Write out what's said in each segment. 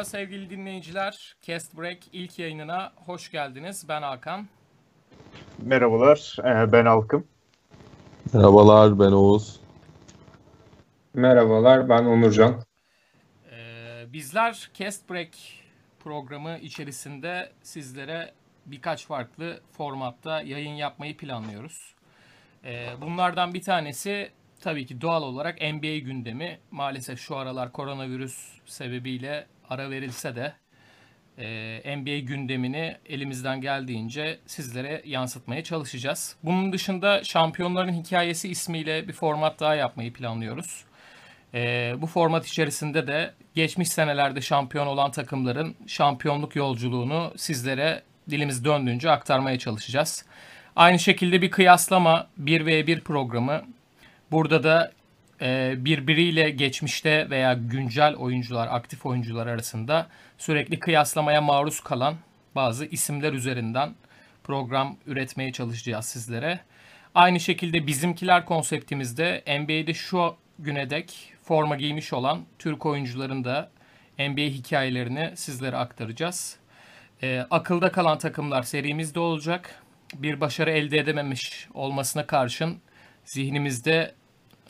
Merhaba sevgili dinleyiciler. Cast Break ilk yayınına hoş geldiniz. Ben Hakan. Merhabalar, e, ben Alkım. Merhabalar, ben Oğuz. Merhabalar, ben Onurcan. Ee, bizler Cast Break programı içerisinde sizlere birkaç farklı formatta yayın yapmayı planlıyoruz. Ee, bunlardan bir tanesi tabii ki doğal olarak NBA gündemi. Maalesef şu aralar koronavirüs sebebiyle ara verilse de e, NBA gündemini elimizden geldiğince sizlere yansıtmaya çalışacağız. Bunun dışında Şampiyonların Hikayesi ismiyle bir format daha yapmayı planlıyoruz. E, bu format içerisinde de geçmiş senelerde şampiyon olan takımların şampiyonluk yolculuğunu sizlere dilimiz döndüğünce aktarmaya çalışacağız. Aynı şekilde bir kıyaslama 1v1 programı. Burada da birbiriyle geçmişte veya güncel oyuncular, aktif oyuncular arasında sürekli kıyaslamaya maruz kalan bazı isimler üzerinden program üretmeye çalışacağız sizlere. Aynı şekilde bizimkiler konseptimizde NBA'de şu güne dek forma giymiş olan Türk oyuncuların da NBA hikayelerini sizlere aktaracağız. Ee, akılda kalan takımlar serimizde olacak. Bir başarı elde edememiş olmasına karşın zihnimizde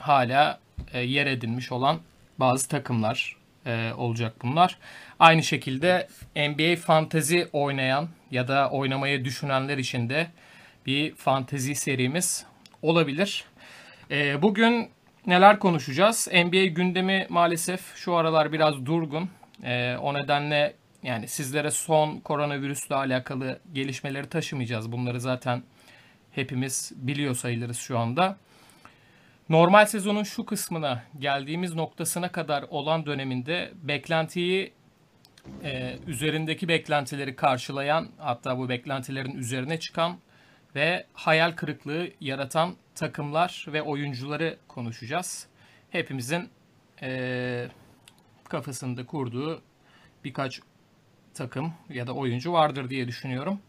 hala e, yer edinmiş olan bazı takımlar e, olacak bunlar. Aynı şekilde NBA fantezi oynayan ya da oynamaya düşünenler için de bir fantezi serimiz olabilir. E, bugün neler konuşacağız? NBA gündemi maalesef şu aralar biraz durgun. O nedenle yani sizlere son koronavirüsle alakalı gelişmeleri taşımayacağız. Bunları zaten hepimiz biliyor sayılırız şu anda. Normal sezonun şu kısmına geldiğimiz noktasına kadar olan döneminde beklentiyi e, üzerindeki beklentileri karşılayan hatta bu beklentilerin üzerine çıkan ve hayal kırıklığı yaratan takımlar ve oyuncuları konuşacağız. Hepimizin e, kafasında kurduğu birkaç takım ya da oyuncu vardır diye düşünüyorum.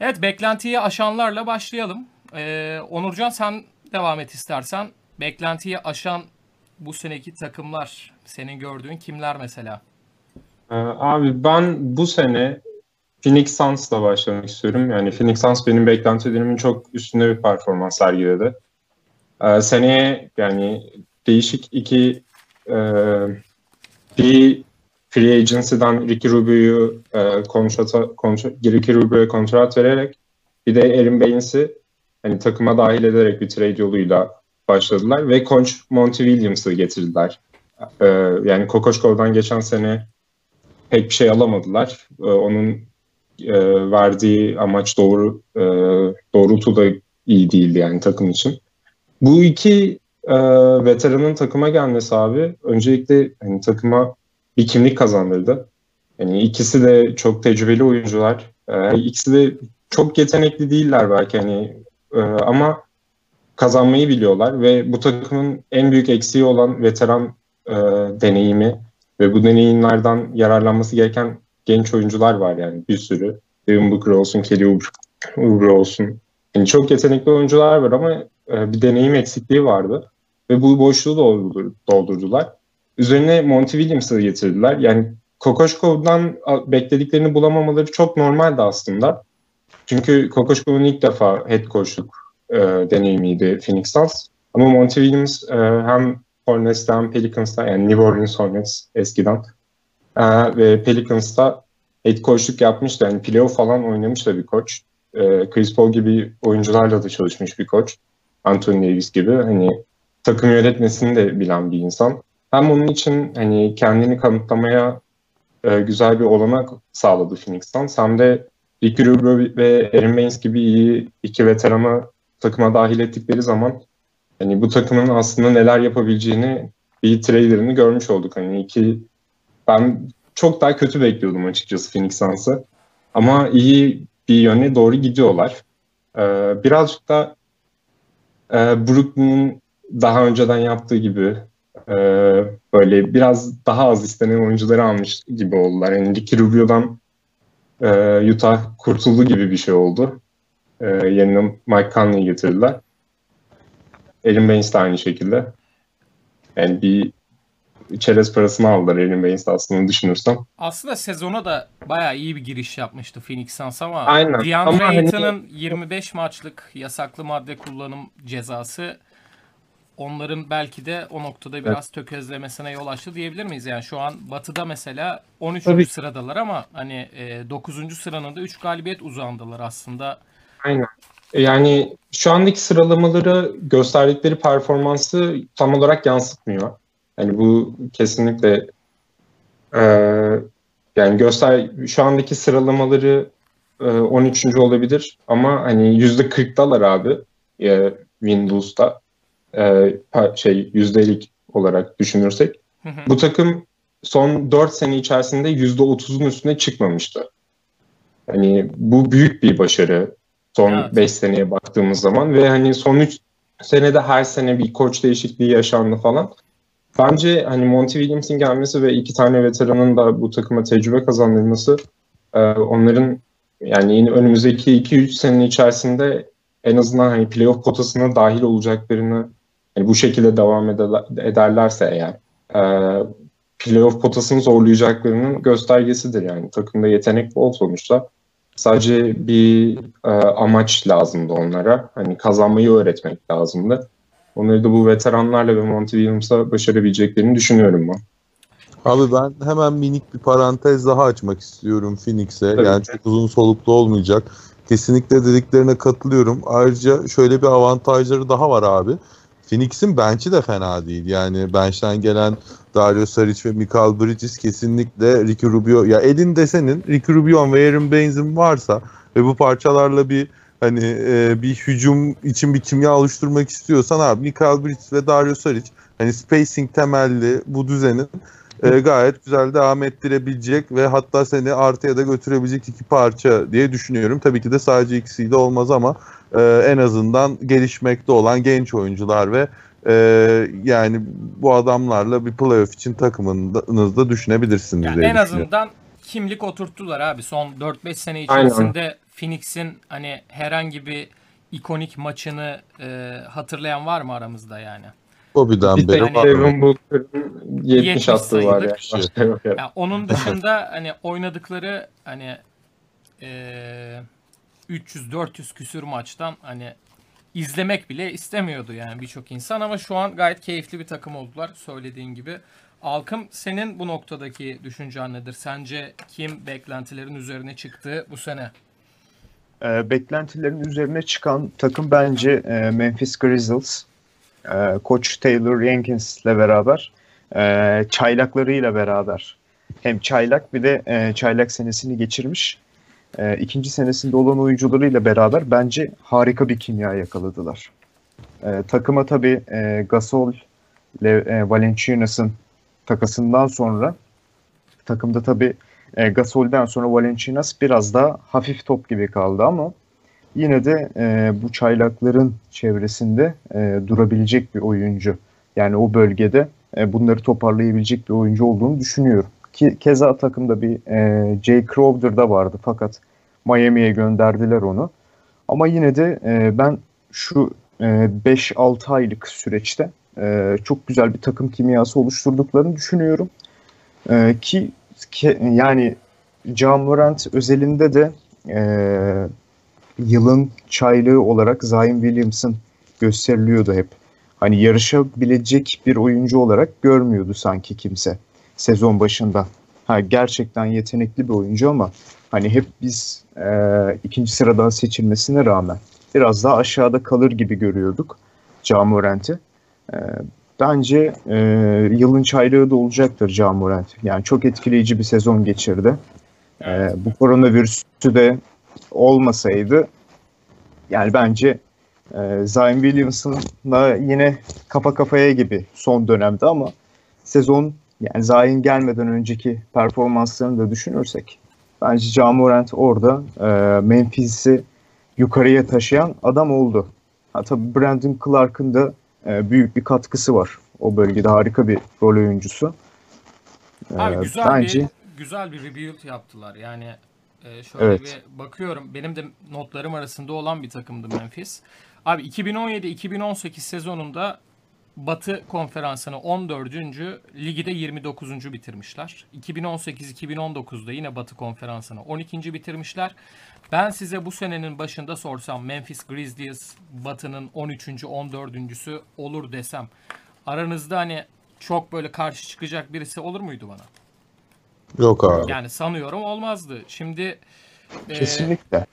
Evet beklentiyi aşanlarla başlayalım. Ee, Onurcan sen devam et istersen. Beklentiyi aşan bu seneki takımlar senin gördüğün kimler mesela? Ee, abi ben bu sene Phoenix Suns'la başlamak istiyorum. Yani Phoenix Suns benim beklentilerimin çok üstünde bir performans sergiledi. Ee, seneye yani değişik iki e, bir free agency'dan Ricky Rubio'yu e, kontrata, kontra, Ricky Rubio'ya kontrat vererek bir de Aaron Baines'i hani takıma dahil ederek bir trade yoluyla başladılar ve koç Monty Williams'ı getirdiler. E, yani Kokoşkov'dan geçen sene pek bir şey alamadılar. E, onun e, verdiği amaç doğru e, doğrultu da iyi değildi yani takım için. Bu iki e, veteranın takıma gelmesi abi öncelikle hani takıma bir kimlik kazandırdı. Yani ikisi de çok tecrübeli oyuncular. Ee, ikisi de çok yetenekli değiller belki hani e, ama kazanmayı biliyorlar ve bu takımın en büyük eksiği olan veteran e, deneyimi ve bu deneyimlerden yararlanması gereken genç oyuncular var yani bir sürü. Devin Booker olsun, Kelly Oubre olsun. Yani çok yetenekli oyuncular var ama e, bir deneyim eksikliği vardı ve bu boşluğu doldurdular. Üzerine Monty Williams'ı getirdiler. Yani Kokoşkov'dan beklediklerini bulamamaları çok normaldi aslında. Çünkü Kokoşkov'un ilk defa head coachluk e, deneyimiydi Phoenix Suns. Ama Monty Williams e, hem Hornets'ta hem Pelicans'ta yani New Orleans Hornets eskiden e, ve Pelicans'ta head coachluk yapmıştı. Yani playoff falan oynamış da bir koç. E, Chris Paul gibi oyuncularla da çalışmış bir koç. Anthony Davis gibi hani takım yönetmesini de bilen bir insan hem onun için hani kendini kanıtlamaya e, güzel bir olanak sağladı Phoenix Suns hem de Ricky Rubio ve Aaron Baines gibi iyi iki veteranı takıma dahil ettikleri zaman hani bu takımın aslında neler yapabileceğini bir trailerını görmüş olduk. Hani iki ben çok daha kötü bekliyordum açıkçası Phoenix Suns'ı. Ama iyi bir yöne doğru gidiyorlar. Ee, birazcık da e, Brooklyn'in daha önceden yaptığı gibi e, böyle biraz daha az istenen oyuncuları almış gibi oldular. Yani Ricky Rubio'dan e, Utah kurtuldu gibi bir şey oldu. E, yerine Mike Conley'i getirdiler. Aaron Baines de aynı şekilde. Yani bir çerez parasını aldılar Aaron Baines'de aslında düşünürsem. Aslında sezona da bayağı iyi bir giriş yapmıştı Phoenix Suns ama Aynen. DeAndre hani- Ayton'un 25 maçlık yasaklı madde kullanım cezası onların belki de o noktada biraz tökezlemesine yol açtı diyebilir miyiz? Yani şu an Batı'da mesela 13. Tabii. sıradalar ama hani e, 9. sıranın da 3 galibiyet uzandılar aslında. Aynen. Yani şu andaki sıralamaları gösterdikleri performansı tam olarak yansıtmıyor. Yani bu kesinlikle e, yani göster şu andaki sıralamaları e, 13. olabilir ama hani yüzde 40'dalar abi e, Windows'ta e, şey yüzdelik olarak düşünürsek. Hı hı. Bu takım son 4 sene içerisinde %30'un üstüne çıkmamıştı. Hani bu büyük bir başarı son Evet. 5 seneye baktığımız zaman ve hani son 3 senede her sene bir koç değişikliği yaşandı falan. Bence hani Monty Williams'in gelmesi ve iki tane veteranın da bu takıma tecrübe kazandırması e, onların yani yine önümüzdeki 2-3 sene içerisinde en azından hani playoff potasına dahil olacaklarını hani bu şekilde devam ede- ederlerse eğer e, playoff potasını zorlayacaklarının göstergesidir yani. Takımda yetenek bol sonuçta. Sadece bir e, amaç lazımdı onlara. Hani kazanmayı öğretmek lazımdı. Onları da bu veteranlarla ve Monty Williams'a başarabileceklerini düşünüyorum ben. Abi ben hemen minik bir parantez daha açmak istiyorum Phoenix'e. Yani çok uzun soluklu olmayacak. Kesinlikle dediklerine katılıyorum. Ayrıca şöyle bir avantajları daha var abi. Phoenix'in bench'i de fena değil. Yani bench'ten gelen Dario Saric ve Michael Bridges kesinlikle Ricky Rubio ya elinde senin Ricky Rubio ve Aaron Baines'in varsa ve bu parçalarla bir hani e, bir hücum için bir kimya oluşturmak istiyorsan abi Michael Bridges ve Dario Saric hani spacing temelli bu düzenin e, gayet güzel devam ettirebilecek ve hatta seni artıya da götürebilecek iki parça diye düşünüyorum. Tabii ki de sadece ikisiyle olmaz ama e, en azından gelişmekte olan genç oyuncular ve e, yani bu adamlarla bir playoff için takımınızda düşünebilirsiniz Yani diye en azından kimlik oturttular abi. Son 4-5 sene içerisinde Phoenix'in hani herhangi bir ikonik maçını e, hatırlayan var mı aramızda yani? Kobe'den Bir beri tek var. Devin Booker'ın 70, 70 attığı var ya. sayılık. Başka yok ya. Ya onun dışında hani oynadıkları hani e, 300-400 küsür maçtan hani izlemek bile istemiyordu yani birçok insan ama şu an gayet keyifli bir takım oldular söylediğin gibi. Alkım senin bu noktadaki düşüncen nedir? Sence kim beklentilerin üzerine çıktı bu sene? E, beklentilerin üzerine çıkan takım bence e, Memphis Grizzlies. E, Koç Taylor Jenkins'le beraber e, çaylaklarıyla beraber hem çaylak bir de e, çaylak senesini geçirmiş e, ikinci senesinde olan oyuncularıyla beraber bence harika bir kimya yakaladılar. E, takıma tabii e, Gasol ile e, Valanciunas'ın takasından sonra takımda tabii e, Gasol'den sonra Valanciunas biraz daha hafif top gibi kaldı ama yine de e, bu çaylakların çevresinde e, durabilecek bir oyuncu. Yani o bölgede e, bunları toparlayabilecek bir oyuncu olduğunu düşünüyorum. Keza takımda bir e, Jay Crowder da vardı fakat Miami'ye gönderdiler onu. Ama yine de e, ben şu e, 5-6 aylık süreçte e, çok güzel bir takım kimyası oluşturduklarını düşünüyorum. E, ki, ki yani Ja Morant özelinde de e, yılın çaylığı olarak Zion Williamson gösteriliyordu hep. Hani yarışabilecek bir oyuncu olarak görmüyordu sanki kimse sezon başında. Ha, gerçekten yetenekli bir oyuncu ama hani hep biz e, ikinci sıradan seçilmesine rağmen biraz daha aşağıda kalır gibi görüyorduk Ja Morant'i. E, bence e, yılın çaylığı da olacaktır Ja Morant. Yani çok etkileyici bir sezon geçirdi. E, bu koronavirüsü de olmasaydı yani bence e, Zion Williamson'la yine kafa kafaya gibi son dönemde ama sezon yani Zion gelmeden önceki performanslarını da düşünürsek bence Ja Morant orada e, Memphis'i yukarıya taşıyan adam oldu. Ha, tabii Brandon Clark'ın da e, büyük bir katkısı var. O bölgede harika bir rol oyuncusu. E, Abi güzel bence bir güzel bir rebuild yaptılar. Yani e, şöyle Evet. bir bakıyorum. Benim de notlarım arasında olan bir takımdı Memphis. Abi 2017-2018 sezonunda Batı konferansını 14. ligi de 29. bitirmişler. 2018-2019'da yine Batı konferansını 12. bitirmişler. Ben size bu senenin başında sorsam Memphis Grizzlies Batı'nın 13. 14.sü olur desem aranızda hani çok böyle karşı çıkacak birisi olur muydu bana? Yok abi. Yani sanıyorum olmazdı. Şimdi e, Kesinlikle.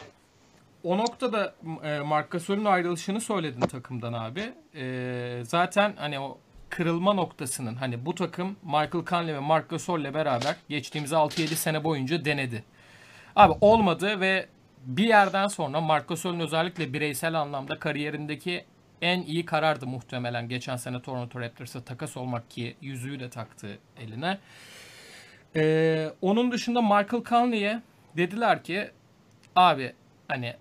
O noktada e, Marc Gasol'ün ayrılışını söyledin takımdan abi. E, zaten hani o kırılma noktasının hani bu takım Michael Conley ve Marc Gasol'le beraber geçtiğimiz 6-7 sene boyunca denedi. Abi olmadı ve bir yerden sonra Marc Gasol'ün özellikle bireysel anlamda kariyerindeki en iyi karardı muhtemelen geçen sene Toronto Raptors'a takas olmak ki yüzüğü de taktı eline. Ee, onun dışında Michael Conley'e dediler ki abi hani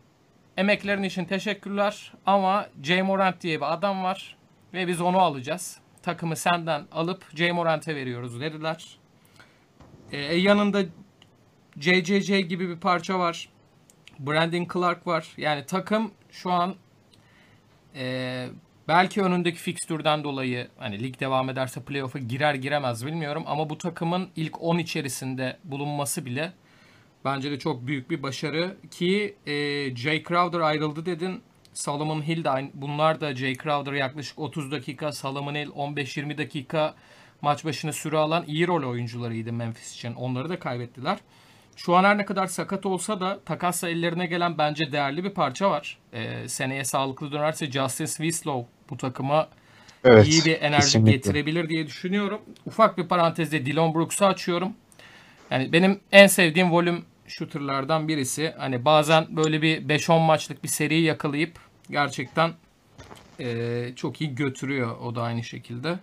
emeklerin için teşekkürler ama Jay Morant diye bir adam var ve biz onu alacağız. Takımı senden alıp Jay Morant'e veriyoruz dediler. Ee, yanında JJJ gibi bir parça var. Brandon Clark var. Yani takım şu an e, belki önündeki fikstürden dolayı hani lig devam ederse playoff'a girer giremez bilmiyorum ama bu takımın ilk 10 içerisinde bulunması bile bence de çok büyük bir başarı ki e, Jay Crowder ayrıldı dedin. Solomon Hill de aynı. Bunlar da Jay Crowder yaklaşık 30 dakika, Solomon Hill 15-20 dakika maç başına süre alan iyi rol oyuncularıydı Memphis için. Onları da kaybettiler. Şu an her ne kadar sakat olsa da takasla ellerine gelen bence değerli bir parça var. Ee, seneye sağlıklı dönerse Justin Winslow bu takıma Evet. iyi bir enerji kesinlikle. getirebilir diye düşünüyorum. Ufak bir parantezde Dylan Brooks'u açıyorum. Yani benim en sevdiğim volüm shooterlardan birisi. Hani bazen böyle bir 5-10 maçlık bir seri yakalayıp gerçekten eee, çok iyi götürüyor o da aynı şekilde.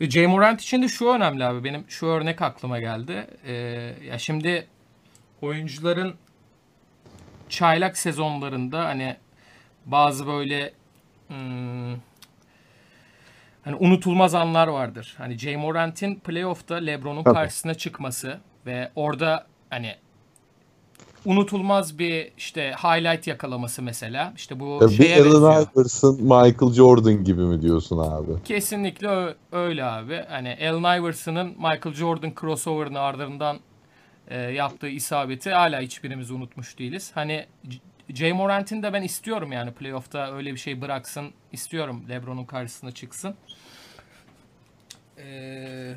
Ve Jay Morant için de şu önemli abi. Benim şu örnek aklıma geldi. Eee, ya şimdi oyuncuların çaylak sezonlarında hani bazı böyle hmm, hani unutulmaz anlar vardır. Hani Jay Morant'in playoff'ta LeBron'un karşısına çıkması ve orada hani unutulmaz bir işte highlight yakalaması mesela. İşte bu Ya bir şeye Allen benziyor. Iverson, Michael Jordan gibi mi diyorsun abi? Kesinlikle öyle abi. Hani Allen Iverson'ın Michael Jordan crossover'ını ardından e, yaptığı isabeti hala hiçbirimiz unutmuş değiliz. Hani J- Jay Morant'in de ben istiyorum yani playoff'ta öyle bir şey bıraksın. istiyorum LeBron'un karşısına çıksın. Ee,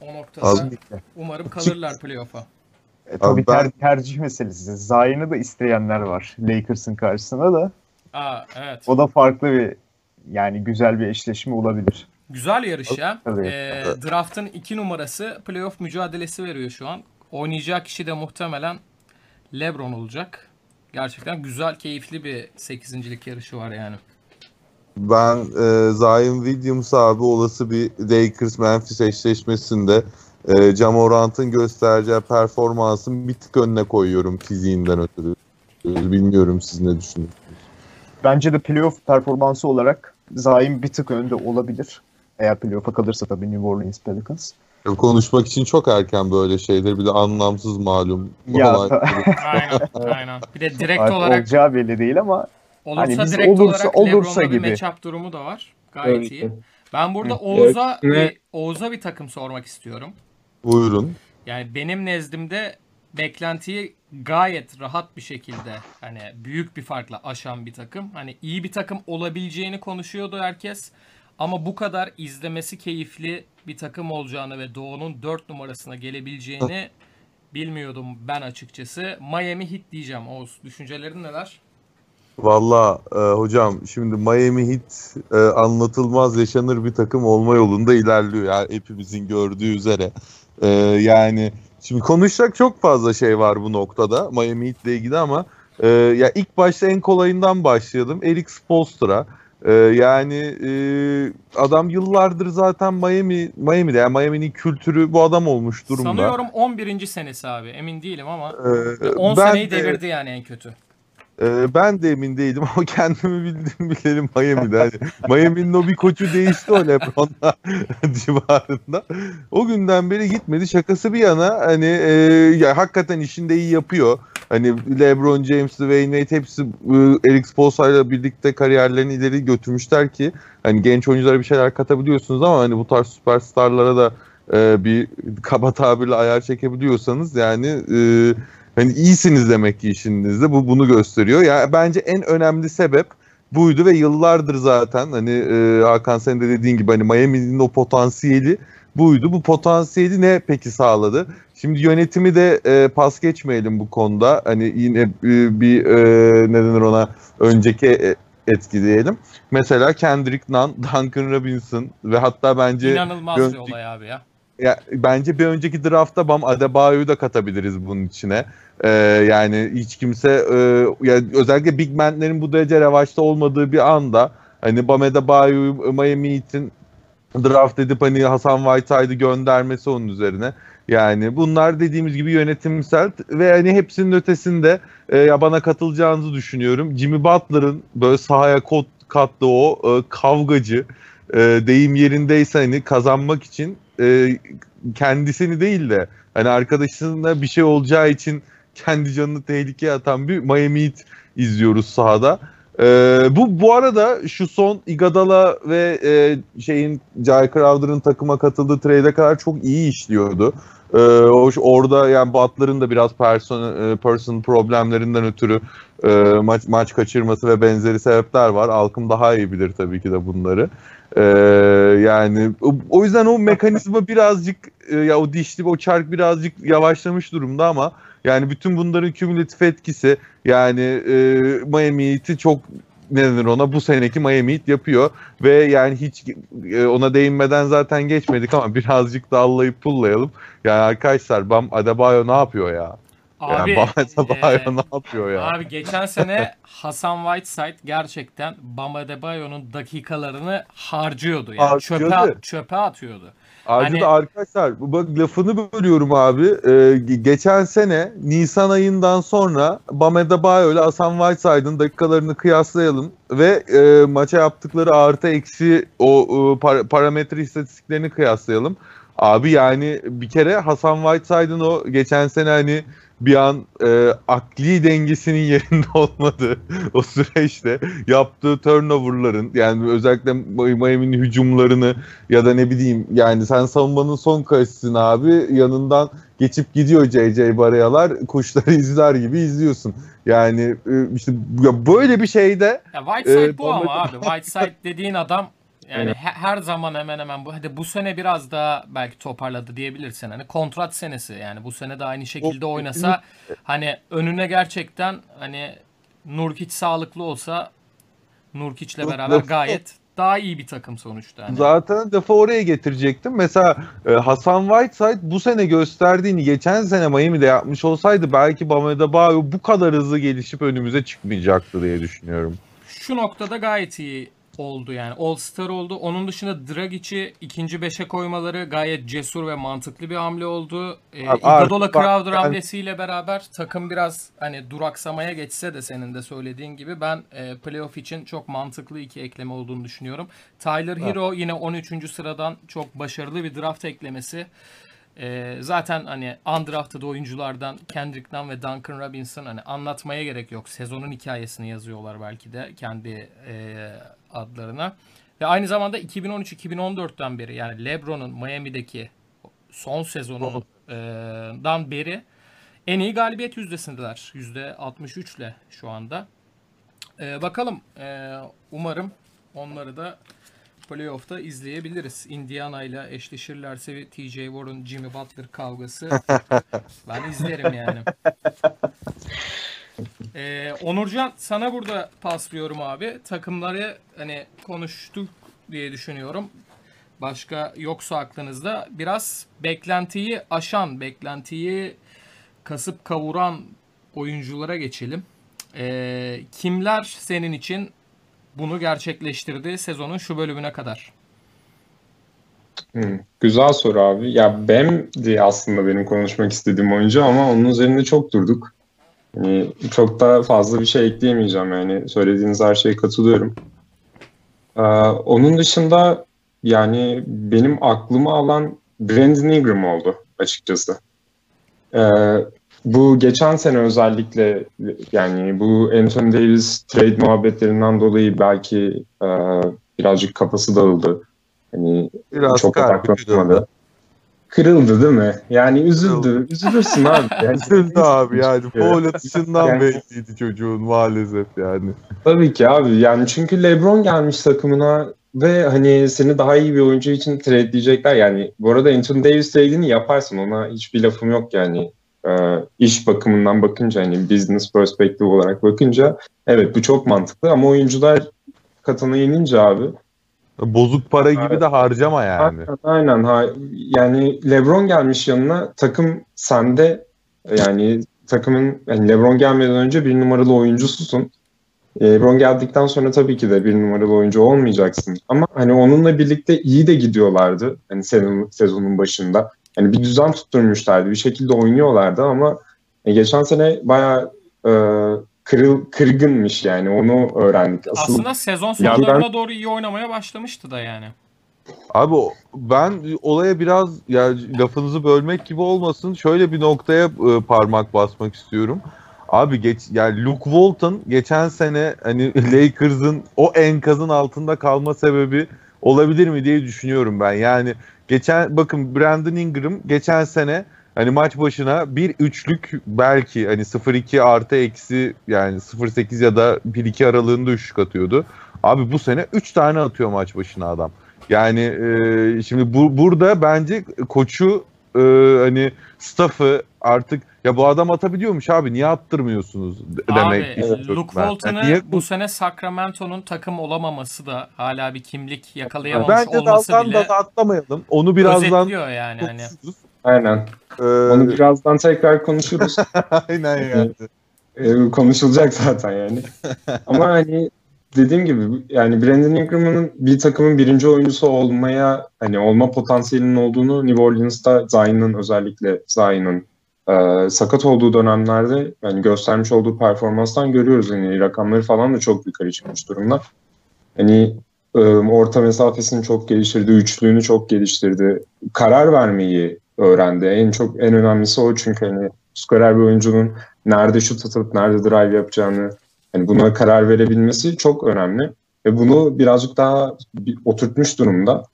o noktada umarım kalırlar playoff'a. E, tabii ben- ter- tercih meselesi. Zayn'ı da isteyenler var Lakers'ın karşısına da. Aa evet. O da farklı bir yani güzel bir eşleşme olabilir. Güzel yarış ya. Tabii. Ee, draft'ın iki numarası playoff mücadelesi veriyor şu an. Oynayacağı kişi de muhtemelen LeBron olacak. Gerçekten güzel, keyifli bir 8. yarışı var yani. Ben e, Zion Williams abi olası bir Lakers Memphis eşleşmesinde e, Jamorant'ın göstereceği performansın bir tık önüne koyuyorum fiziğinden ötürü. Bilmiyorum siz ne düşünüyorsunuz? Bence de playoff performansı olarak Zayn bir tık önde olabilir. Eğer playoff'a kalırsa tabii New Orleans Pelicans. Konuşmak için çok erken böyle şeyler bir de anlamsız malum. Ya Aynen, aynen. Bir de direkt artık olarak olacağı belli değil ama olursa hani direkt olursa- olarak olursa LeBron'da bir matchup durumu da var. Gayet Evet. iyi. Ben burada. Oğuz'a Evet. bir, Oğuz'a bir takım sormak istiyorum. Buyurun. Yani benim nezdimde beklentiyi gayet rahat bir şekilde hani büyük bir farkla aşan bir takım. Hani iyi bir takım olabileceğini konuşuyordu herkes. Ama bu kadar izlemesi keyifli bir takım olacağını ve Doğu'nun 4 numarasına gelebileceğini bilmiyordum ben açıkçası. Miami Heat diyeceğim Oğuz. Düşüncelerin neler? Valla e, hocam şimdi Miami Heat e, anlatılmaz yaşanır bir takım olma yolunda ilerliyor. Yani hepimizin gördüğü üzere. E, yani şimdi konuşacak çok fazla şey var bu noktada Miami Heat ile ilgili ama e, ya ilk başta en kolayından başlayalım. Eric Spoelstra. E, yani e, adam yıllardır zaten Miami Miami'de yani Miami'nin kültürü bu adam olmuş durumda. Sanıyorum 11. senesi abi. Emin değilim ama E, 10 ben seneyi de- devirdi yani en kötü. Ee, ben de emin değilim ama kendimi bildim bilelim Miami'de. Hani Miami'nin o bir koçu değişti o LeBron'la civarında. O günden beri gitmedi. Şakası bir yana hani e, ya hakikaten işinde iyi yapıyor. Hani LeBron James, Dwayne Wade hepsi e, Eric Spoelstra birlikte kariyerlerini ileri götürmüşler ki hani genç oyunculara bir şeyler katabiliyorsunuz ama hani bu tarz süperstarlara da e, bir kaba tabirle ayar çekebiliyorsanız yani e, hani iyisiniz demek ki işinizde bu bunu gösteriyor. Ya yani bence en önemli sebep buydu ve yıllardır zaten hani e, Hakan senin de dediğin gibi hani Miami'nin o potansiyeli buydu. Bu potansiyeli ne peki sağladı? Şimdi yönetimi de e, pas geçmeyelim bu konuda. Hani yine e, bir e, ne denir ona önceki e, etki diyelim. Mesela Kendrick Nunn, Duncan Robinson ve hatta bence inanılmaz bir olay abi ya. Ya bence bir önceki draftta Bam Adebayo'yu da katabiliriz bunun içine. Ee, yani hiç kimse e, yani özellikle big man'lerin bu derece revaçta olmadığı bir anda hani Bam Adebayo'yu Miami Heat'in draft edip hani Hasan Whiteside'ı göndermesi onun üzerine. Yani bunlar dediğimiz gibi yönetimsel ve hani hepsinin ötesinde e, ya bana katılacağınızı düşünüyorum. Jimmy Butler'ın böyle sahaya kot, kattığı o e, kavgacı e, deyim yerindeyse hani kazanmak için e, kendisini değil de hani arkadaşına bir şey olacağı için kendi canını tehlikeye atan bir Miami Heat izliyoruz sahada. Ee, bu bu arada şu son Igadala ve e, şeyin Jay Crowder'ın takıma katıldığı trade'e kadar çok iyi işliyordu. Ee, orada yani Butler'ın da biraz person, e, person problemlerinden ötürü e, maç maç kaçırması ve benzeri sebepler var. Alkım daha iyi bilir tabii ki de bunları. Ee, yani o, yüzden o mekanizma birazcık e, ya o dişli o çark birazcık yavaşlamış durumda ama yani bütün bunların kümülatif etkisi yani e, Miami Heat'i çok ne ona bu seneki Miami Heat yapıyor ve yani hiç e, ona değinmeden zaten geçmedik ama birazcık da allayıp pullayalım. Yani arkadaşlar Bam Adebayo ne yapıyor ya? Abi, yani Bam Adebayo e, ne yapıyor ya? Abi geçen sene Hasan Whiteside gerçekten Bam Adebayo'nun dakikalarını harcıyordu. Yani çöpe, çöpe atıyordu. Ayrıca hani... da arkadaşlar bak lafını bölüyorum abi. Ee, geçen sene Nisan ayından sonra Bam Adebayo ile Hasan Whiteside'ın dakikalarını kıyaslayalım ve e, maça yaptıkları artı eksi o e, par- parametre istatistiklerini kıyaslayalım. Abi yani bir kere Hasan Whiteside'ın o geçen sene hani bir an e, akli dengesinin yerinde olmadığı o süreçte yaptığı turnoverların yani özellikle Miami'nin hücumlarını ya da ne bileyim yani sen savunmanın son karşısın abi yanından geçip gidiyor JJ Barayalar kuşları izler gibi izliyorsun. Yani e, işte böyle bir şeyde ya Whiteside e, bu ama abi Whiteside dediğin adam yani evet. her zaman hemen hemen bu hadi bu sene biraz daha belki toparladı diyebilirsin. Hani kontrat senesi yani bu sene de aynı şekilde oynasa hani önüne gerçekten hani Nurkic sağlıklı olsa Nurkic'le beraber gayet daha iyi bir takım sonuçta. Hani. Zaten defa oraya getirecektim. Mesela e, Hasan Whiteside bu sene gösterdiğini geçen sene Miami'de yapmış olsaydı belki Bam Adebayo bu kadar hızlı gelişip önümüze çıkmayacaktı diye düşünüyorum. Şu noktada gayet iyi oldu yani. All Star oldu. Onun dışında Dragic'i ikinci beşe koymaları gayet cesur ve mantıklı bir hamle oldu. Ee, Iguodala Crowder yani... hamlesiyle beraber takım biraz hani duraksamaya geçse de senin de söylediğin gibi ben e, playoff için çok mantıklı iki ekleme olduğunu düşünüyorum. Tyler Hero evet. yine 13. sıradan çok başarılı bir draft eklemesi. E, zaten hani undrafted oyunculardan Kendrick Nunn ve Duncan Robinson hani anlatmaya gerek yok. Sezonun hikayesini yazıyorlar belki de kendi e, adlarına. Ve aynı zamanda 2013-2014'ten beri yani LeBron'un Miami'deki son sezonundan beri en iyi galibiyet yüzdesindeler. Yüzde 63 ile şu anda. Ee, bakalım. Ee, umarım onları da playoff'ta izleyebiliriz. Indiana ile eşleşirlerse TJ Warren, Jimmy Butler kavgası ben izlerim yani. Ee, Onurcan sana burada paslıyorum abi. Takımları hani konuştuk diye düşünüyorum. Başka yoksa aklınızda biraz beklentiyi aşan, beklentiyi kasıp kavuran oyunculara geçelim. Ee, kimler senin için bunu gerçekleştirdi sezonun şu bölümüne kadar? Hmm, güzel soru abi. Ya Bam diye aslında benim konuşmak istediğim oyuncu ama onun üzerinde çok durduk. Yani çok da fazla bir şey ekleyemeyeceğim yani söylediğiniz her şeye katılıyorum. Ee, onun dışında yani benim aklımı alan Brandon Ingram oldu açıkçası. Ee, bu geçen sene özellikle yani bu Anthony Davis trade muhabbetlerinden dolayı belki e, birazcık kafası dağıldı. Hani Biraz çok kalbi odaklanamadı. kırıldı. Kırıldı değil mi? Yani üzüldü. Üzülürsün abi. Yani, Üzüldü abi yani. Foul atışından Yani- belliydi çocuğun maalesef yani. Tabii ki abi. Yani çünkü LeBron gelmiş takımına ve hani seni daha iyi bir oyuncu için trade'leyecekler. Yani bu arada Anthony Davis trade'ini yaparsın. Ona hiçbir lafım yok yani. Ee, iş bakımından bakınca hani business perspective olarak bakınca evet bu çok mantıklı ama oyuncular katına inince abi Bozuk para gibi de harcama yani. Aynen, aynen. Ha, yani LeBron gelmiş yanına takım sende yani takımın yani LeBron gelmeden önce bir numaralı oyuncususun. E, LeBron geldikten sonra tabii ki de bir numaralı oyuncu olmayacaksın. Ama hani onunla birlikte iyi de gidiyorlardı. Hani sezon, sezonun başında. Hani bir düzen tutturmuşlardı. Bir şekilde oynuyorlardı ama e, geçen sene bayağı e, kırıl, kırgınmış yani. Onu öğrendik. Asıl Aslında sezon sonlarına doğru iyi oynamaya başlamıştı da yani. Abi ben olaya biraz yani lafınızı bölmek gibi olmasın şöyle bir noktaya e, parmak basmak istiyorum. Abi geç yani Luke Walton geçen sene hani Lakers'ın o enkazın altında kalma sebebi olabilir mi diye düşünüyorum ben. Yani geçen bakın Brandon Ingram geçen sene hani maç başına bir üçlük belki hani 0-2 artı eksi yani 0-8 ya da 1-2 aralığında üçlük atıyordu. Abi bu sene 3 tane atıyor maç başına adam. Yani e, şimdi bu, burada bence koçu e, hani staff'ı artık ya bu adam atabiliyormuş abi niye attırmıyorsunuz de- demek Abi istiyorum Luke ben. Walton'ı Yani bu sene Sacramento'nun takım olamaması da hala bir kimlik yakalayamamış bence olması bile da atlamayalım. Onu birazdan yani. Hani. konuşuruz. aynen. Ee, Onu birazdan tekrar konuşuruz. aynen yani. Ee, konuşulacak zaten yani. Ama hani dediğim gibi yani Brandon Ingram'ın bir takımın birinci oyuncusu olmaya hani olma potansiyelinin olduğunu New Orleans'ta Zion'ın özellikle Zion'ın e, sakat olduğu dönemlerde yani göstermiş olduğu performanstan görüyoruz. Yani rakamları falan da çok yukarı çıkmış durumda. Hani e, orta mesafesini çok geliştirdi, üçlüğünü çok geliştirdi. Karar vermeyi öğrendi. En çok en önemlisi o çünkü hani skorer bir oyuncunun nerede şut atıp nerede drive yapacağını hani buna karar verebilmesi çok önemli ve bunu birazcık daha oturtmuş durumda.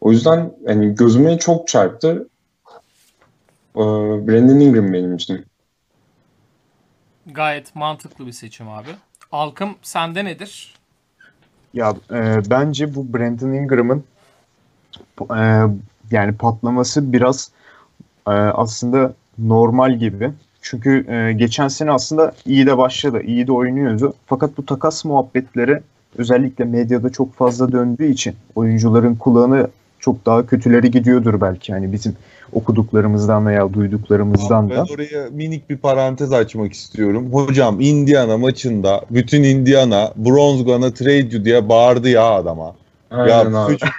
O yüzden hani gözüme çok çarptı. Ee, Brandon Ingram benim için. Gayet mantıklı bir seçim abi. Alkım sende nedir? Ya e, bence bu Brandon Ingram'ın e, yani patlaması biraz e, aslında normal gibi. Çünkü e, geçen sene aslında iyi de başladı, iyi de oynuyordu. Fakat bu takas muhabbetleri özellikle medyada çok fazla döndüğü için oyuncuların kulağını çok daha kötüleri gidiyordur belki. Yani bizim okuduklarımızdan veya duyduklarımızdan Ben da. oraya minik bir parantez açmak istiyorum. Hocam Indiana maçında bütün Indiana Bronzgan'a trade you diye bağırdı ya adama. Aynen ya abi. çocuk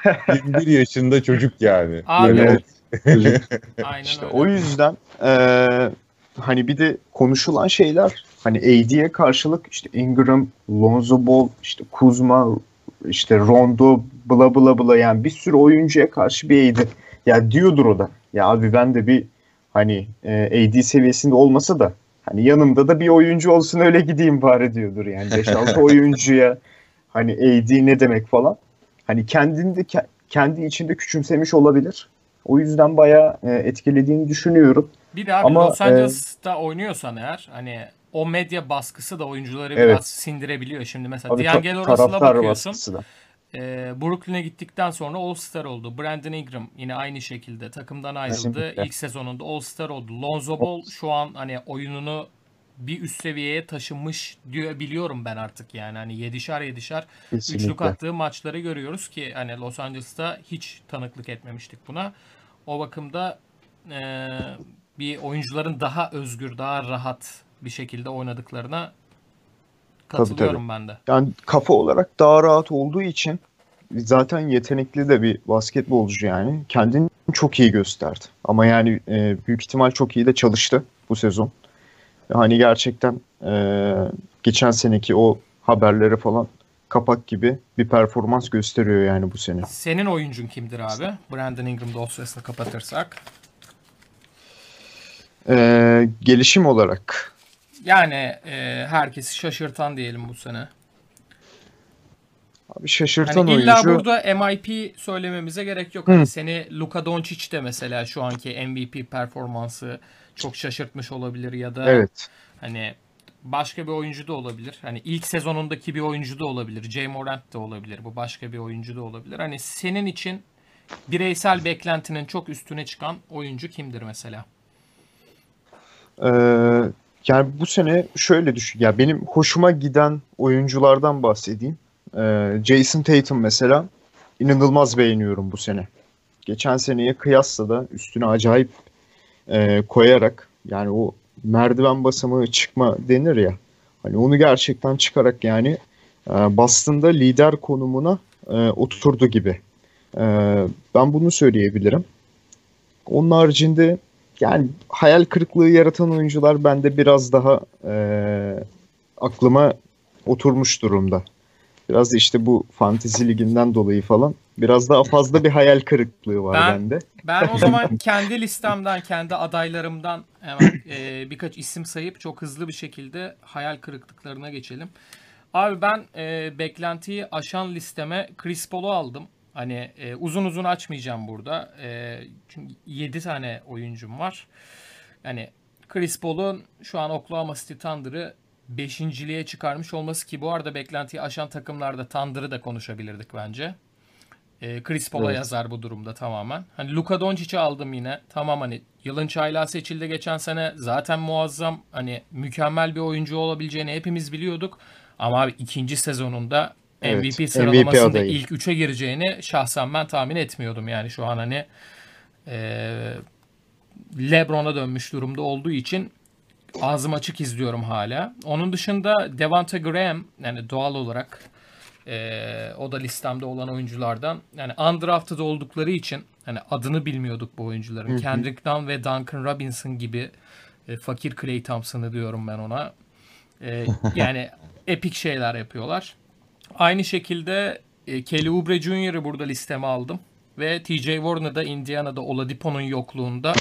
21 yaşında çocuk yani. Abi Evet. Çocuk. aynen İşte öyle. o yüzden eee, hani bir de konuşulan şeyler hani AD'ye karşılık işte Ingram, Lonzo Ball, işte Kuzma, işte Rondo, bla bla bla yani bir sürü oyuncuya karşı bir AD. Ya diyordur o da. Ya abi ben de bir hani e, AD seviyesinde olmasa da hani yanımda da bir oyuncu olsun öyle gideyim bari diyordur yani 5-6 oyuncuya hani AD ne demek falan. Hani kendini de ke- kendi içinde küçümsemiş olabilir. O yüzden bayağı e, etkilediğini düşünüyorum. Bir de abi Ama, Los Angeles'ta oynuyorsan eğer hani o medya baskısı da oyuncuları Evet. biraz sindirebiliyor. Şimdi mesela D'Angelo Russell'a bakıyorsun. E, Brooklyn'e gittikten sonra All-Star oldu. Brandon Ingram yine aynı şekilde takımdan ayrıldı. Kesinlikle. İlk sezonunda All-Star oldu. Lonzo Ball şu an hani oyununu bir üst seviyeye taşınmış diyor biliyorum ben artık yani hani yedişer yedişer üçlük Kesinlikle. attığı maçları görüyoruz ki hani Los Angeles'ta hiç tanıklık etmemiştik buna. O bakımda e, bir oyuncuların daha özgür, daha rahat bir şekilde oynadıklarına katılıyorum ben de. Yani kafa olarak daha rahat olduğu için zaten yetenekli de bir basketbolcu yani. Kendini çok iyi gösterdi. Ama yani e, büyük ihtimal çok iyi de çalıştı bu sezon. Hani gerçekten e, geçen seneki o haberlere falan kapak gibi bir performans gösteriyor yani bu sene. Senin oyuncun kimdir abi? Brandon Ingram dosyasını kapatırsak. E, gelişim olarak Yani e, herkesi şaşırtan diyelim bu sene. abi şaşırtan Hani illa oyuncu burada MIP söylememize gerek yok. Hani seni Luka Doncic de mesela şu anki MVP performansı çok şaşırtmış olabilir ya da evet. hani başka bir oyuncu da olabilir. Hani ilk sezonundaki bir oyuncu da olabilir. Jay Morant da olabilir. Bu başka bir oyuncu da olabilir. Hani senin için bireysel beklentinin çok üstüne çıkan oyuncu kimdir mesela? Ee, yani bu sene şöyle düşün. Ya benim hoşuma giden oyunculardan bahsedeyim. Ee, Jason Tatum mesela inanılmaz beğeniyorum bu sene. Geçen seneye kıyasla da üstüne acayip e, koyarak yani o merdiven basamağı çıkma denir ya. Hani onu gerçekten çıkarak yani e, Boston'da lider konumuna e, oturdu gibi. E, ben bunu söyleyebilirim. Onun haricinde yani hayal kırıklığı yaratan oyuncular bende biraz daha e, aklıma oturmuş durumda. Biraz işte bu fantezi liginden dolayı falan biraz daha fazla bir hayal kırıklığı var Ben- bende. Ben o zaman kendi listemden, kendi adaylarımdan hemen e, birkaç isim sayıp çok hızlı bir şekilde hayal kırıklıklarına geçelim. Abi ben e, beklentiyi aşan listeme Chris Paul'u aldım. Hani e, uzun uzun açmayacağım burada. E, çünkü 7 tane oyuncum var. Yani Chris Paul'un şu an Oklahoma City Thunder'ı beşinciliğe çıkarmış olması ki bu arada beklentiyi aşan takımlarda Thunder'ı da konuşabilirdik bence. E, Chris Paul'a Evet. yazar bu durumda tamamen. Hani Luka Doncic'i aldım yine. Tamam hani yılın çaylağı seçildi geçen sene. Zaten muazzam hani mükemmel bir oyuncu olabileceğini hepimiz biliyorduk. Ama abi ikinci sezonunda Evet, MVP MVP sıralamasında adayı. ilk 3'e gireceğini şahsen ben tahmin etmiyordum. Yani şu an hani e, LeBron'a dönmüş durumda olduğu için ağzım açık izliyorum hala. Onun dışında Devonta Graham yani doğal olarak ee, o da listemde olan oyunculardan. Yani undrafted oldukları için hani adını bilmiyorduk bu oyuncuların. Kendrick Nunn ve Duncan Robinson gibi e, fakir Klay Thompson'ı diyorum ben ona. Ee, yani epik şeyler yapıyorlar. Aynı şekilde e, Kelly Oubre Jr.'ı burada listeme aldım. Ve TJ Warren'ı Indiana'da Oladipo'nun yokluğunda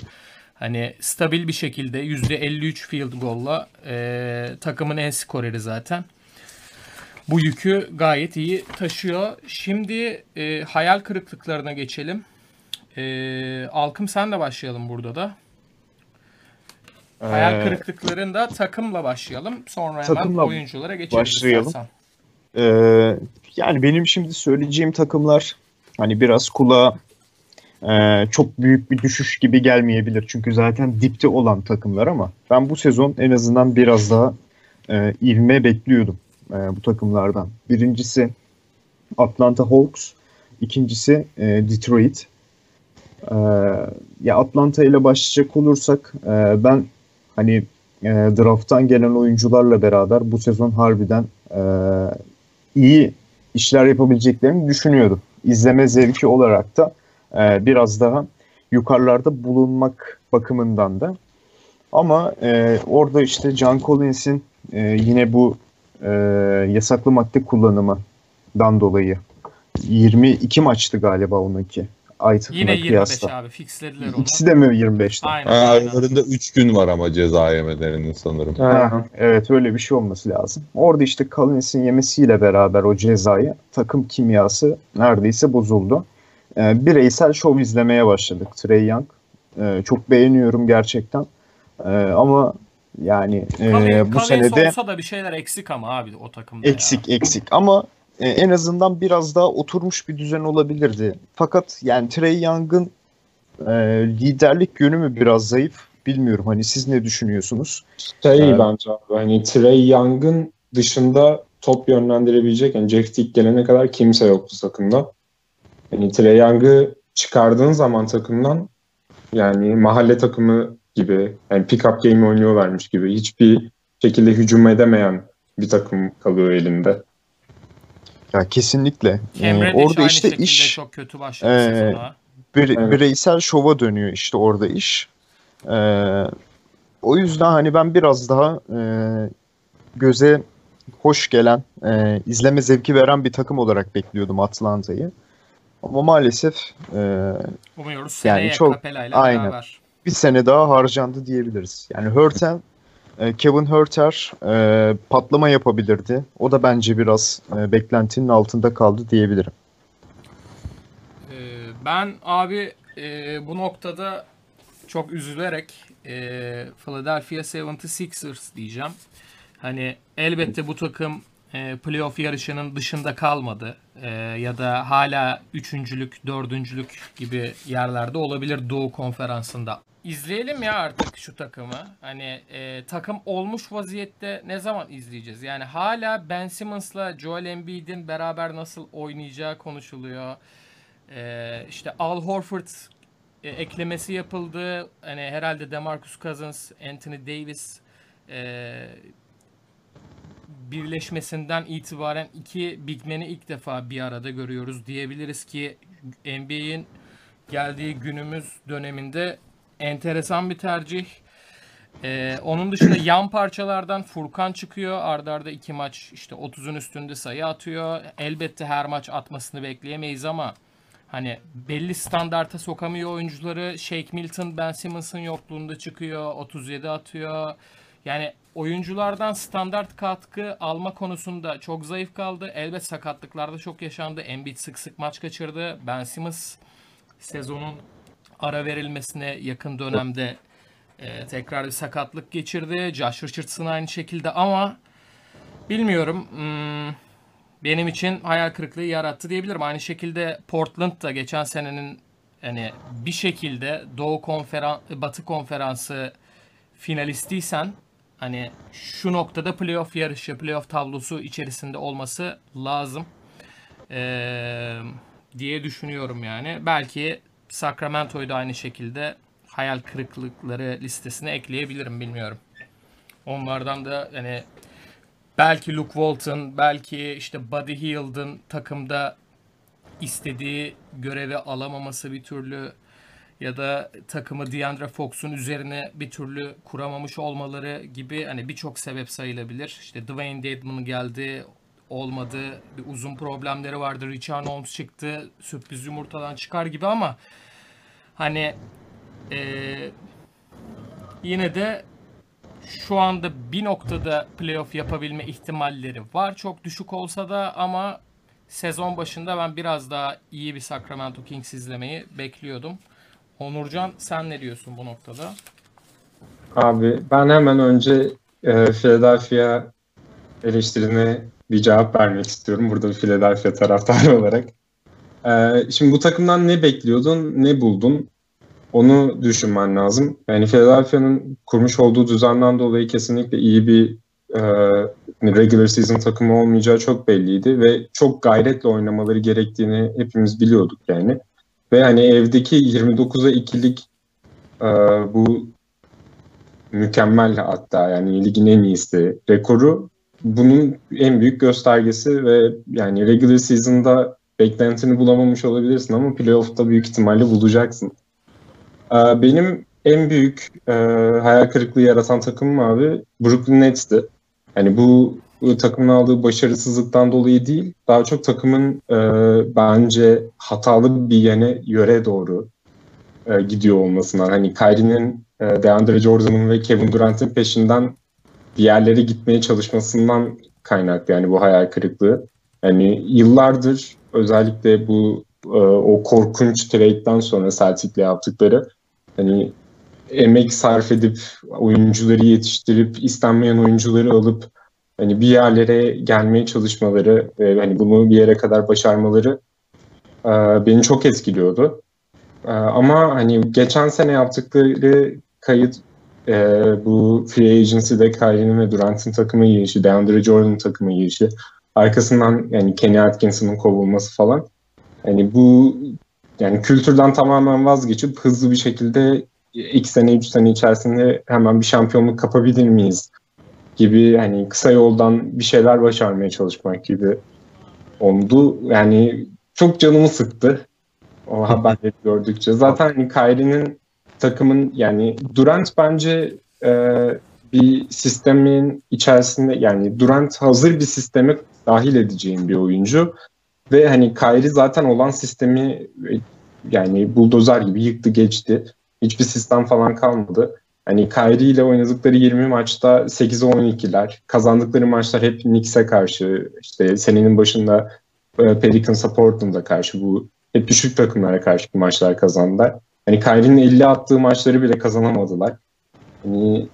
hani stabil bir şekilde %53 field goal'la e, takımın en skoreri zaten bu yükü gayet iyi taşıyor. Şimdi e, hayal kırıklıklarına geçelim. E, Alkım sen de başlayalım burada da. Hayal Ee, kırıklıklarında takımla başlayalım. Sonra hemen takımla oyunculara geçelim başlayalım. istersen. Ee, yani benim şimdi söyleyeceğim takımlar hani biraz kulağa e, çok büyük bir düşüş gibi gelmeyebilir. Çünkü zaten dipte olan takımlar ama ben bu sezon en azından biraz daha e, ivme bekliyordum e, bu takımlardan. Birincisi Atlanta Hawks, ikincisi e, Detroit. E, ya Atlanta ile başlayacak olursak e, ben hani e, drafttan gelen oyuncularla beraber bu sezon harbiden e, iyi işler yapabileceklerini düşünüyordum. İzleme zevki olarak da e, biraz daha yukarılarda bulunmak bakımından da. Ama e, orada işte John Collins'in e, yine bu e, yasaklı madde kullanımından dolayı 22 maçtı galiba onunki. Takımına Yine 25 kıyasla. abi fixlediler onu. İkisi de mi 25'ti? Aynen. Ha, aynen. aralarında 3 gün var ama ceza yemelerinin sanırım. Ha, evet öyle bir şey olması lazım. Orada işte Collins'in yemesiyle beraber o cezayı takım kimyası neredeyse bozuldu. Ee, bireysel şov izlemeye başladık Trey Young. Ee, çok beğeniyorum gerçekten. Ee, ama yani e, Collins- bu Collins sene de olsa da bir şeyler eksik ama abi o takımda ya. eksik eksik ama en azından biraz daha oturmuş bir düzen olabilirdi. Fakat yani Trey Young'ın e, liderlik yönü mü biraz zayıf bilmiyorum. Hani siz ne düşünüyorsunuz? Şey Evet. bence abi hani Trey Young'ın dışında top yönlendirebilecek yani Jeff Teague gelene kadar kimse yoktu takımda. Yani Trey Young'ı çıkardığın zaman takımdan yani mahalle takımı gibi yani pick-up game oynuyorlarmış gibi hiçbir şekilde hücum edemeyen bir takım kalıyor elinde. Ya kesinlikle. Ee, orada işte iş çok kötü başladı Ee, sezona. bir- Evet. bireysel şova dönüyor işte orada iş. Ee, O yüzden hani ben biraz daha e, göze hoş gelen, e, izleme zevki veren bir takım olarak bekliyordum Atlanta'yı. Ama maalesef e, Umuyoruz seneye Yani çok- aynen. beraber. bir sene daha harcandı diyebiliriz. Yani Hurten, e, Kevin Hurter e, patlama yapabilirdi. O da bence biraz e, beklentinin altında kaldı diyebilirim. Ee, ben abi e, bu noktada çok üzülerek e, Philadelphia 76ers diyeceğim. Hani elbette bu takım e, playoff yarışının dışında kalmadı. E, ya da hala üçüncülük, dördüncülük gibi yerlerde olabilir Doğu Konferansı'nda. İzleyelim ya artık şu takımı. Hani e, takım olmuş vaziyette ne zaman izleyeceğiz? Yani hala Ben Simmons'la Joel Embiid'in beraber nasıl oynayacağı konuşuluyor. Ee, işte Al Horford e, eklemesi yapıldı. Hani herhalde DeMarcus Cousins, Anthony Davis e, birleşmesinden itibaren iki big man'i ilk defa bir arada görüyoruz diyebiliriz ki NBA'in geldiği günümüz döneminde enteresan bir tercih. Ee, onun dışında yan parçalardan Furkan çıkıyor. Arda arda iki maç işte 30'un üstünde sayı atıyor. Elbette her maç atmasını bekleyemeyiz ama hani belli standarta sokamıyor oyuncuları. Shake Milton, Ben Simmons'ın yokluğunda çıkıyor. 37 atıyor. Yani oyunculardan standart katkı alma konusunda çok zayıf kaldı. Elbet sakatlıklarda çok yaşandı. Embiid sık sık maç kaçırdı. Ben Simmons sezonun ara verilmesine yakın dönemde e, tekrar bir sakatlık geçirdi. Josh Richardson aynı şekilde ama bilmiyorum. Hmm, benim için hayal kırıklığı yarattı diyebilirim. Aynı şekilde Portland da geçen senenin hani bir şekilde Doğu Konferan Batı Konferansı finalistiysen hani şu noktada playoff yarışı, playoff tablosu içerisinde olması lazım. Ee, diye düşünüyorum yani. Belki Sacramento'yu da aynı şekilde hayal kırıklıkları listesine ekleyebilirim bilmiyorum. Onlardan da hani belki Luke Walton, belki işte Buddy Hield'ın takımda istediği görevi alamaması bir türlü ya da takımı DeAndre Fox'un üzerine bir türlü kuramamış olmaları gibi hani birçok sebep sayılabilir. İşte Dwayne Dedman geldi, olmadı. Bir uzun problemleri vardı. Richard Holmes çıktı. Sürpriz yumurtadan çıkar gibi ama hani eee, yine de şu anda bir noktada playoff yapabilme ihtimalleri var. Çok düşük olsa da ama sezon başında ben biraz daha iyi bir Sacramento Kings izlemeyi bekliyordum. Onurcan sen ne diyorsun bu noktada? Abi ben hemen önce e, Philadelphia eleştirine bir cevap vermek istiyorum. Burada Philadelphia taraftarı olarak. E, şimdi bu takımdan ne bekliyordun, ne buldun? Onu düşünmen lazım. Yani Philadelphia'nın kurmuş olduğu düzenden dolayı kesinlikle iyi bir e, regular season takımı olmayacağı çok belliydi ve çok gayretle oynamaları gerektiğini hepimiz biliyorduk yani. Ve hani evdeki 29'a 2'lik e, bu mükemmel hatta yani ligin en iyisi rekoru bunun en büyük göstergesi ve yani regular season'da beklentini bulamamış olabilirsin ama playoff'ta büyük ihtimalle bulacaksın. Ee, Benim en büyük e, hayal kırıklığı yaratan takımım abi Brooklyn Nets'ti. Yani bu, takımın aldığı başarısızlıktan dolayı değil, daha çok takımın e, bence hatalı bir yöne yöre doğru e, gidiyor olmasından. Hani Kyrie'nin, DeAndre Jordan'ın ve Kevin Durant'in peşinden bir gitmeye çalışmasından kaynaklı yani bu hayal kırıklığı. Yani yıllardır özellikle bu e, o korkunç trade'den sonra Celtic'le yaptıkları hani emek sarf edip oyuncuları yetiştirip istenmeyen oyuncuları alıp hani bir yerlere gelmeye çalışmaları ve hani bunu bir yere kadar başarmaları e, beni çok etkiliyordu. E, ama hani geçen sene yaptıkları kayıt e, bu free agency'de Kyrie'nin ve Durant'in takıma girişi, DeAndre Jordan'ın takıma girişi, arkasından yani Kenny Atkinson'ın kovulması falan. Yani bu yani kültürden tamamen vazgeçip hızlı bir şekilde iki sene, üç sene içerisinde hemen bir şampiyonluk kapabilir miyiz gibi hani kısa yoldan bir şeyler başarmaya çalışmak gibi oldu. Yani çok canımı sıktı o haberleri gördükçe. Zaten hani Kyrie'nin takımın yani Durant bence e, bir sistemin içerisinde yani Durant hazır bir sisteme dahil edeceğin bir oyuncu ve hani Kyrie zaten olan sistemi e, yani buldozer gibi yıktı geçti. Hiçbir sistem falan kalmadı. Hani Kyrie ile oynadıkları 20 maçta 8'e 12'ler. Kazandıkları maçlar hep Knicks'e karşı. işte senenin başında e, Pelicans'a Portland'a karşı bu hep düşük takımlara karşı maçlar kazandılar. Hani Kyrie'nin 50 attığı maçları bile kazanamadılar. Hani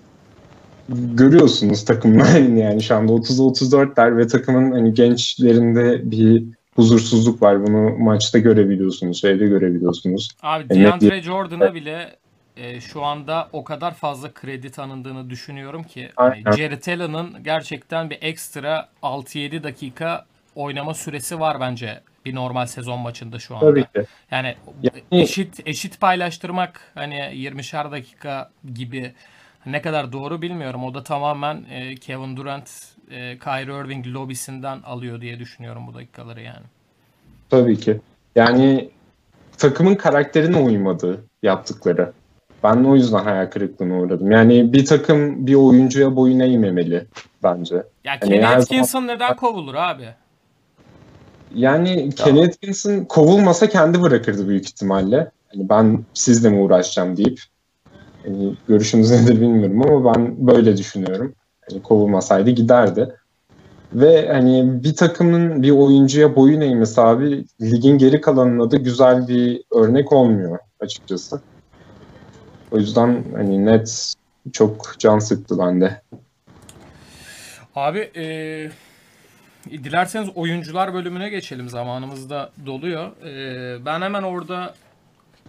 görüyorsunuz takımlar yani şu anda 30'a 34'ler ve takımın hani gençlerinde bir huzursuzluk var. Bunu maçta görebiliyorsunuz, şeyde görebiliyorsunuz. Abi Yani- DeAndre Jordan'a bile e, şu anda o kadar fazla kredi tanındığını düşünüyorum ki hani Aynen. Jared Allen'ın gerçekten bir ekstra 6-7 dakika oynama süresi var bence bir normal sezon maçında şu anda. Tabii ki. Yani Yani- eşit eşit paylaştırmak hani 20'şer dakika gibi ne kadar doğru bilmiyorum. O da tamamen e, Kevin Durant, e, Kyrie Irving lobisinden alıyor diye düşünüyorum bu dakikaları yani. Tabii ki. Yani takımın karakterine uymadı yaptıkları. Ben o yüzden hayal kırıklığına uğradım. Yani bir takım bir oyuncuya boyun eğmemeli bence. Ya Hani Kenny Atkinson neden kovulur abi? Yani Kenny Atkinson kovulmasa kendi bırakırdı büyük ihtimalle. Hani ben sizle mi uğraşacağım deyip. Hani görüşünüz nedir bilmiyorum ama ben böyle düşünüyorum. Hani kovulmasaydı giderdi. Ve hani bir takımın bir oyuncuya boyun eğmesi abi ligin geri kalanına da güzel bir örnek olmuyor açıkçası. O yüzden hani net çok can sıktı bende. Abi eee, dilerseniz oyuncular bölümüne geçelim. Zamanımız da doluyor. Eee, ben hemen orada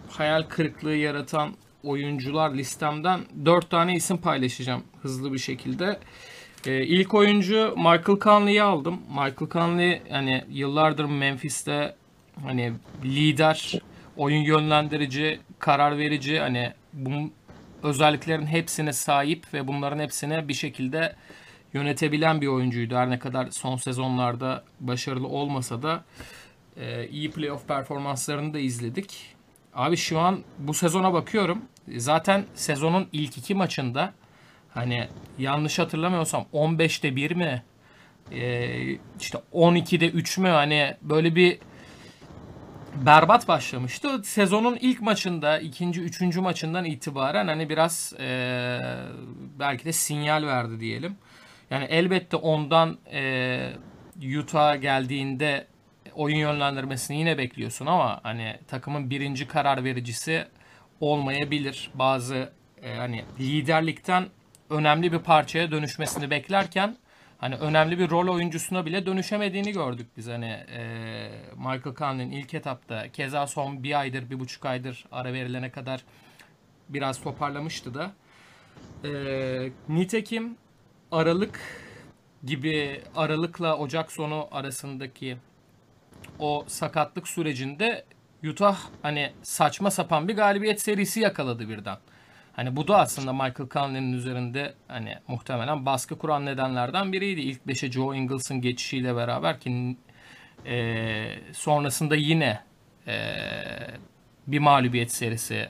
hayal kırıklığı yaratan oyuncular listemden 4 tane isim paylaşacağım hızlı bir şekilde. Eee ilk oyuncu Michael Conley'i aldım. Michael Conley hani yıllardır Memphis'te hani lider, oyun yönlendirici, karar verici hani bu özelliklerin hepsine sahip ve bunların hepsine bir şekilde yönetebilen bir oyuncuydu. Her ne kadar son sezonlarda başarılı olmasa da e, iyi playoff performanslarını da izledik. Abi şu an bu sezona bakıyorum. Zaten sezonun ilk iki maçında hani yanlış hatırlamıyorsam 15'te 1 mi? E, işte 12'de 3 mü? Hani böyle bir berbat başlamıştı. Sezonun ilk maçında, ikinci, üçüncü maçından itibaren hani biraz e, belki de sinyal verdi diyelim. Yani elbette ondan e, Utah geldiğinde oyun yönlendirmesini yine bekliyorsun ama hani takımın birinci karar vericisi olmayabilir. Bazı e, hani liderlikten önemli bir parçaya dönüşmesini beklerken hani önemli bir rol oyuncusuna bile dönüşemediğini gördük biz hani e, Michael Conley'nin ilk etapta keza son bir aydır bir buçuk aydır ara verilene kadar biraz toparlamıştı da e, nitekim Aralık gibi Aralık'la Ocak sonu arasındaki o sakatlık sürecinde Utah hani saçma sapan bir galibiyet serisi yakaladı birden. Hani bu da aslında Michael Conley'nin üzerinde hani muhtemelen baskı kuran nedenlerden biriydi. İlk 5'e Joe Ingles'ın geçişiyle beraber ki e, sonrasında yine e, bir mağlubiyet serisi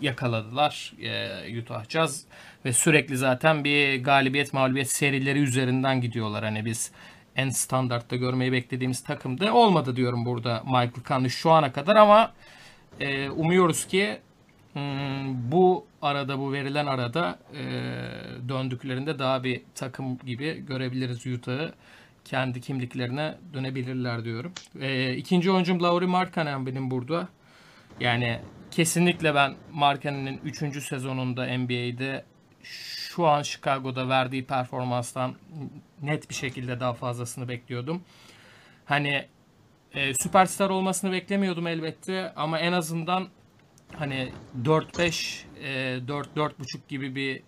yakaladılar e, Utah Jazz ve sürekli zaten bir galibiyet mağlubiyet serileri üzerinden gidiyorlar. Hani biz en standartta görmeyi beklediğimiz takımda olmadı diyorum burada Michael Conley şu ana kadar ama e, umuyoruz ki hmm, bu arada bu verilen arada e, döndüklerinde daha bir takım gibi görebiliriz Utah'ı kendi kimliklerine dönebilirler diyorum. E, ikinci oyuncum Lauri Markkanen benim burada. Yani kesinlikle ben Markkanen'in 3. sezonunda NBA'de şu an Chicago'da verdiği performanstan net bir şekilde daha fazlasını bekliyordum. Hani e, süperstar olmasını beklemiyordum elbette ama en azından hani 4-5 e, 4-4.5 gibi bir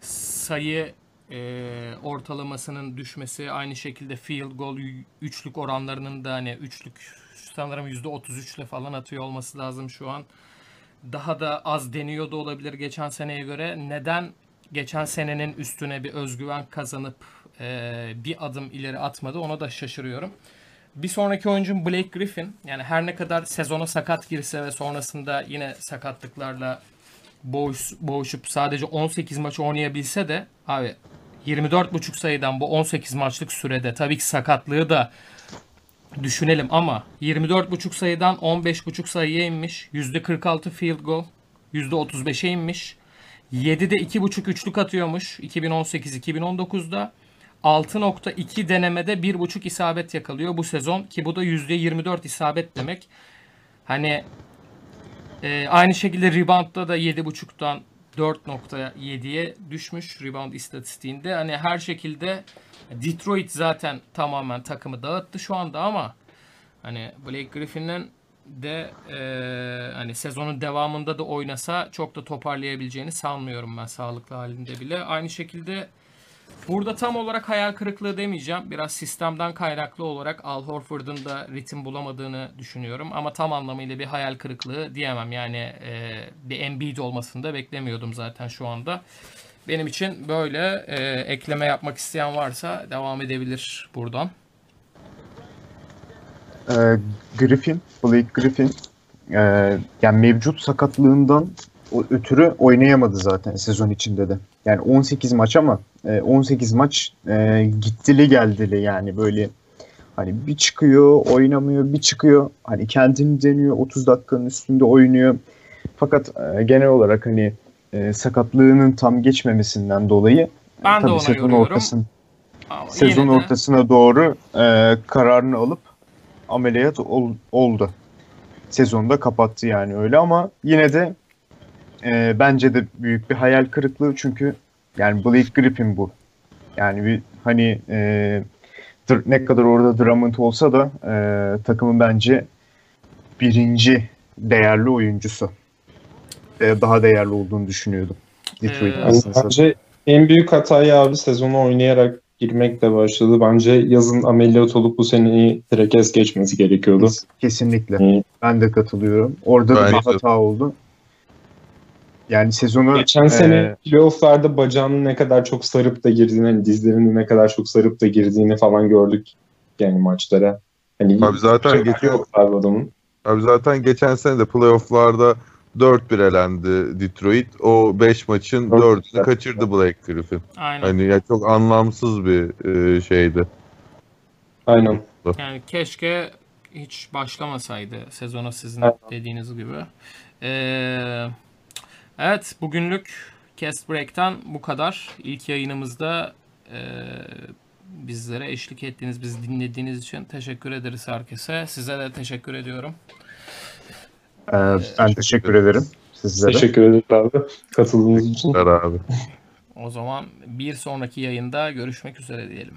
sayı e, ortalamasının düşmesi aynı şekilde field goal üçlük oranlarının da hani üçlük sanırım %33 ile falan atıyor olması lazım şu an. Daha da az deniyor da olabilir geçen seneye göre. Neden geçen senenin üstüne bir özgüven kazanıp e, bir adım ileri atmadı ona da şaşırıyorum. Bir sonraki oyuncum Blake Griffin. Yani her ne kadar sezona sakat girse ve sonrasında yine sakatlıklarla boğuş, boğuşup sadece 18 maç oynayabilse de abi 24,5 sayıdan bu 18 maçlık sürede tabii ki sakatlığı da düşünelim ama 24,5 sayıdan 15,5 sayıya inmiş. %46 field goal, %35'e inmiş. 7'de 2,5 üçlük atıyormuş 2018-2019'da. 6.2 denemede 1.5 isabet yakalıyor bu sezon ki bu da %24 isabet demek. Hani e, aynı şekilde reboundda da 7.5'tan 4.7'ye düşmüş rebound istatistiğinde. Hani her şekilde Detroit zaten tamamen takımı dağıttı şu anda ama hani Blake Griffin'in de e, hani sezonun devamında da oynasa çok da toparlayabileceğini sanmıyorum ben sağlıklı halinde bile. Aynı şekilde burada tam olarak hayal kırıklığı demeyeceğim. Biraz sistemden kaynaklı olarak Al Horford'un da ritim bulamadığını düşünüyorum. Ama tam anlamıyla bir hayal kırıklığı diyemem. Yani e, bir Embiid olmasını da beklemiyordum zaten şu anda. Benim için böyle e, ekleme yapmak isteyen varsa devam edebilir buradan. Ee, Griffin, Blake Griffin e, yani mevcut sakatlığından ötürü oynayamadı zaten sezon içinde de. Yani 18 maç ama e, 18 maç e, gittili geldili yani böyle hani bir çıkıyor oynamıyor bir çıkıyor hani kendini deniyor 30 dakikanın üstünde oynuyor. Fakat e, genel olarak hani e, sakatlığının tam geçmemesinden dolayı Ben de tabii ona sezon yoruyorum. Ama sezon de- ortasına doğru e, kararını alıp ameliyat ol- oldu. Sezonda kapattı yani öyle ama yine de e, bence de büyük bir hayal kırıklığı çünkü yani Blake Griffin bu. Yani bir hani e, ne kadar orada Drummond olsa da e, takımın bence birinci değerli oyuncusu. E, daha değerli olduğunu düşünüyordum. Detroit Ee, Yani aslında. bence en büyük hatayı abi sezonu oynayarak girmekle başladı. Bence yazın ameliyat olup bu seneyi direkt es geçmesi gerekiyordu. Kesinlikle. Ee, Ben de katılıyorum. Orada da bir hata oldu. Yani sezonu Geçen e, sene playofflarda bacağını ne kadar çok sarıp da girdiğini, hani dizlerini ne kadar çok sarıp da girdiğini falan gördük yani maçlara. Hani Abi zaten adamın. Abi zaten geçen sene de playofflarda 4-1 elendi Detroit. O 5 maçın Dört 4'ünü güzel. kaçırdı Blake Griffin. Aynen. Hani ya çok anlamsız bir e, şeydi. Aynen. Yani keşke hiç başlamasaydı sezona sizin Evet. dediğiniz gibi. Ee, evet bugünlük Cast Break'ten bu kadar. İlk yayınımızda e, bizlere eşlik ettiğiniz, bizi dinlediğiniz için teşekkür ederiz herkese. Size de teşekkür ediyorum. E, ben teşekkür ederim sizlere. Teşekkür ederim abi katıldığınız için. Abi. O zaman bir sonraki yayında görüşmek üzere diyelim.